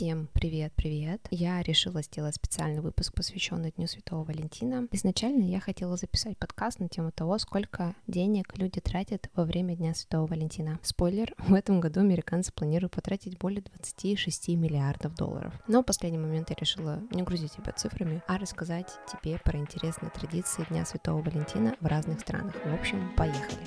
Всем привет-привет! Я решила сделать специальный выпуск, посвященный Дню Святого Валентина. Изначально я хотела записать подкаст на тему того, сколько денег люди тратят во время Дня Святого Валентина. Спойлер, в этом году американцы планируют потратить более 26 миллиардов долларов. Но в последний момент я решила не грузить тебя цифрами, а рассказать тебе про интересные традиции Дня Святого Валентина в разных странах. В общем, поехали!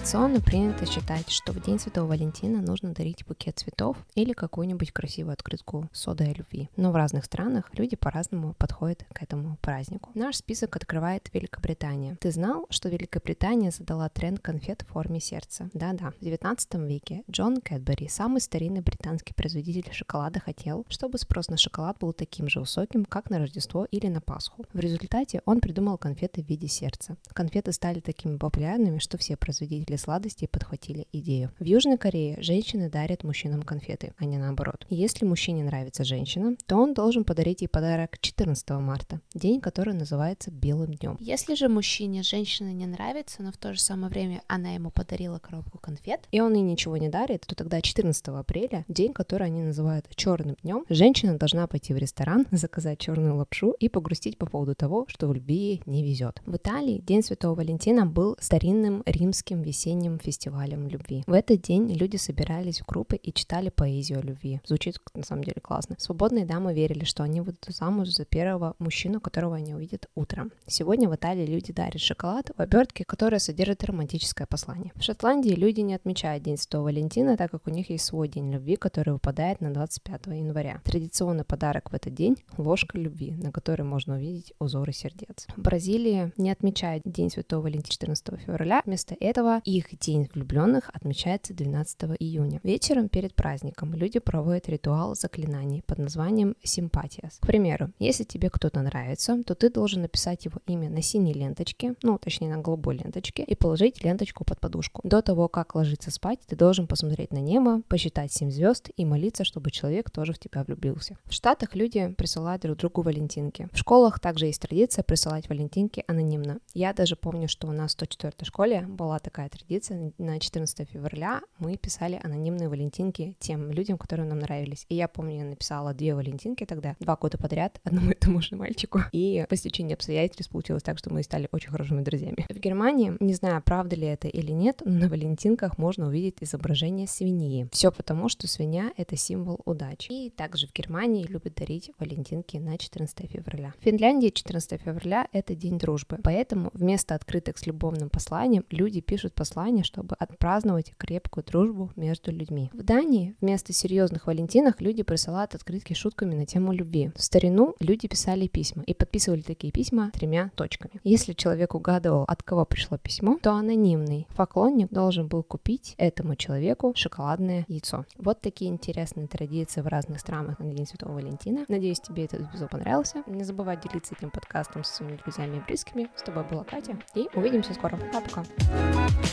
Традиционно принято считать, что в День Святого Валентина нужно дарить букет цветов или какую-нибудь красивую открытку сода о любви. Но в разных странах люди по-разному подходят к этому празднику. Наш список открывает Великобритания. Ты знал, что Великобритания задала тренд конфет в форме сердца? Да-да. В 19 веке Джон Кэтбери, самый старинный британский производитель шоколада, хотел, чтобы спрос на шоколад был таким же высоким, как на Рождество или на Пасху. В результате он придумал конфеты в виде сердца. Конфеты стали такими популярными, что все производители для сладостей подхватили идею. В Южной Корее женщины дарят мужчинам конфеты, а не наоборот. Если мужчине нравится женщина, то он должен подарить ей подарок 14 марта, день, который называется Белым днем. Если же мужчине женщина не нравится, но в то же самое время она ему подарила коробку конфет, и он ей ничего не дарит, то тогда 14 апреля, день, который они называют черным днем, женщина должна пойти в ресторан, заказать черную лапшу и погрустить по поводу того, что в любви не везет. В Италии День Святого Валентина был старинным римским весенним весенним фестивалем любви. В этот день люди собирались в группы и читали поэзию о любви. Звучит на самом деле классно. Свободные дамы верили, что они выйдут замуж за первого мужчину, которого они увидят утром. Сегодня в Италии люди дарят шоколад в обертке, которая содержит романтическое послание. В Шотландии люди не отмечают День Святого Валентина, так как у них есть свой день любви, который выпадает на 25 января. Традиционный подарок в этот день – ложка любви, на которой можно увидеть узоры сердец. В Бразилии не отмечают День Святого Валентина 14 февраля. Вместо этого их День влюбленных отмечается 12 июня. Вечером перед праздником люди проводят ритуал заклинаний под названием симпатиас. К примеру, если тебе кто-то нравится, то ты должен написать его имя на синей ленточке, ну, точнее, на голубой ленточке, и положить ленточку под подушку. До того, как ложиться спать, ты должен посмотреть на небо, посчитать 7 звезд и молиться, чтобы человек тоже в тебя влюбился. В Штатах люди присылают друг другу валентинки. В школах также есть традиция присылать валентинки анонимно. Я даже помню, что у нас в 104 школе была такая традиция традиция. На 14 февраля мы писали анонимные валентинки тем людям, которые нам нравились. И я помню, я написала две валентинки тогда, два года подряд, одному и тому же мальчику. И по стечению обстоятельств получилось так, что мы стали очень хорошими друзьями. В Германии, не знаю, правда ли это или нет, но на валентинках можно увидеть изображение свиньи. Все потому, что свинья — это символ удачи. И также в Германии любят дарить валентинки на 14 февраля. В Финляндии 14 февраля — это день дружбы. Поэтому вместо открыток с любовным посланием люди пишут послание послание, чтобы отпраздновать крепкую дружбу между людьми. В Дании вместо серьезных валентинах люди присылают открытки шутками на тему любви. В старину люди писали письма и подписывали такие письма тремя точками. Если человек угадывал, от кого пришло письмо, то анонимный поклонник должен был купить этому человеку шоколадное яйцо. Вот такие интересные традиции в разных странах на День Святого Валентина. Надеюсь, тебе этот эпизод понравился. Не забывай делиться этим подкастом со своими друзьями и близкими. С тобой была Катя, и увидимся скоро. Пока-пока.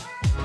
Yeah.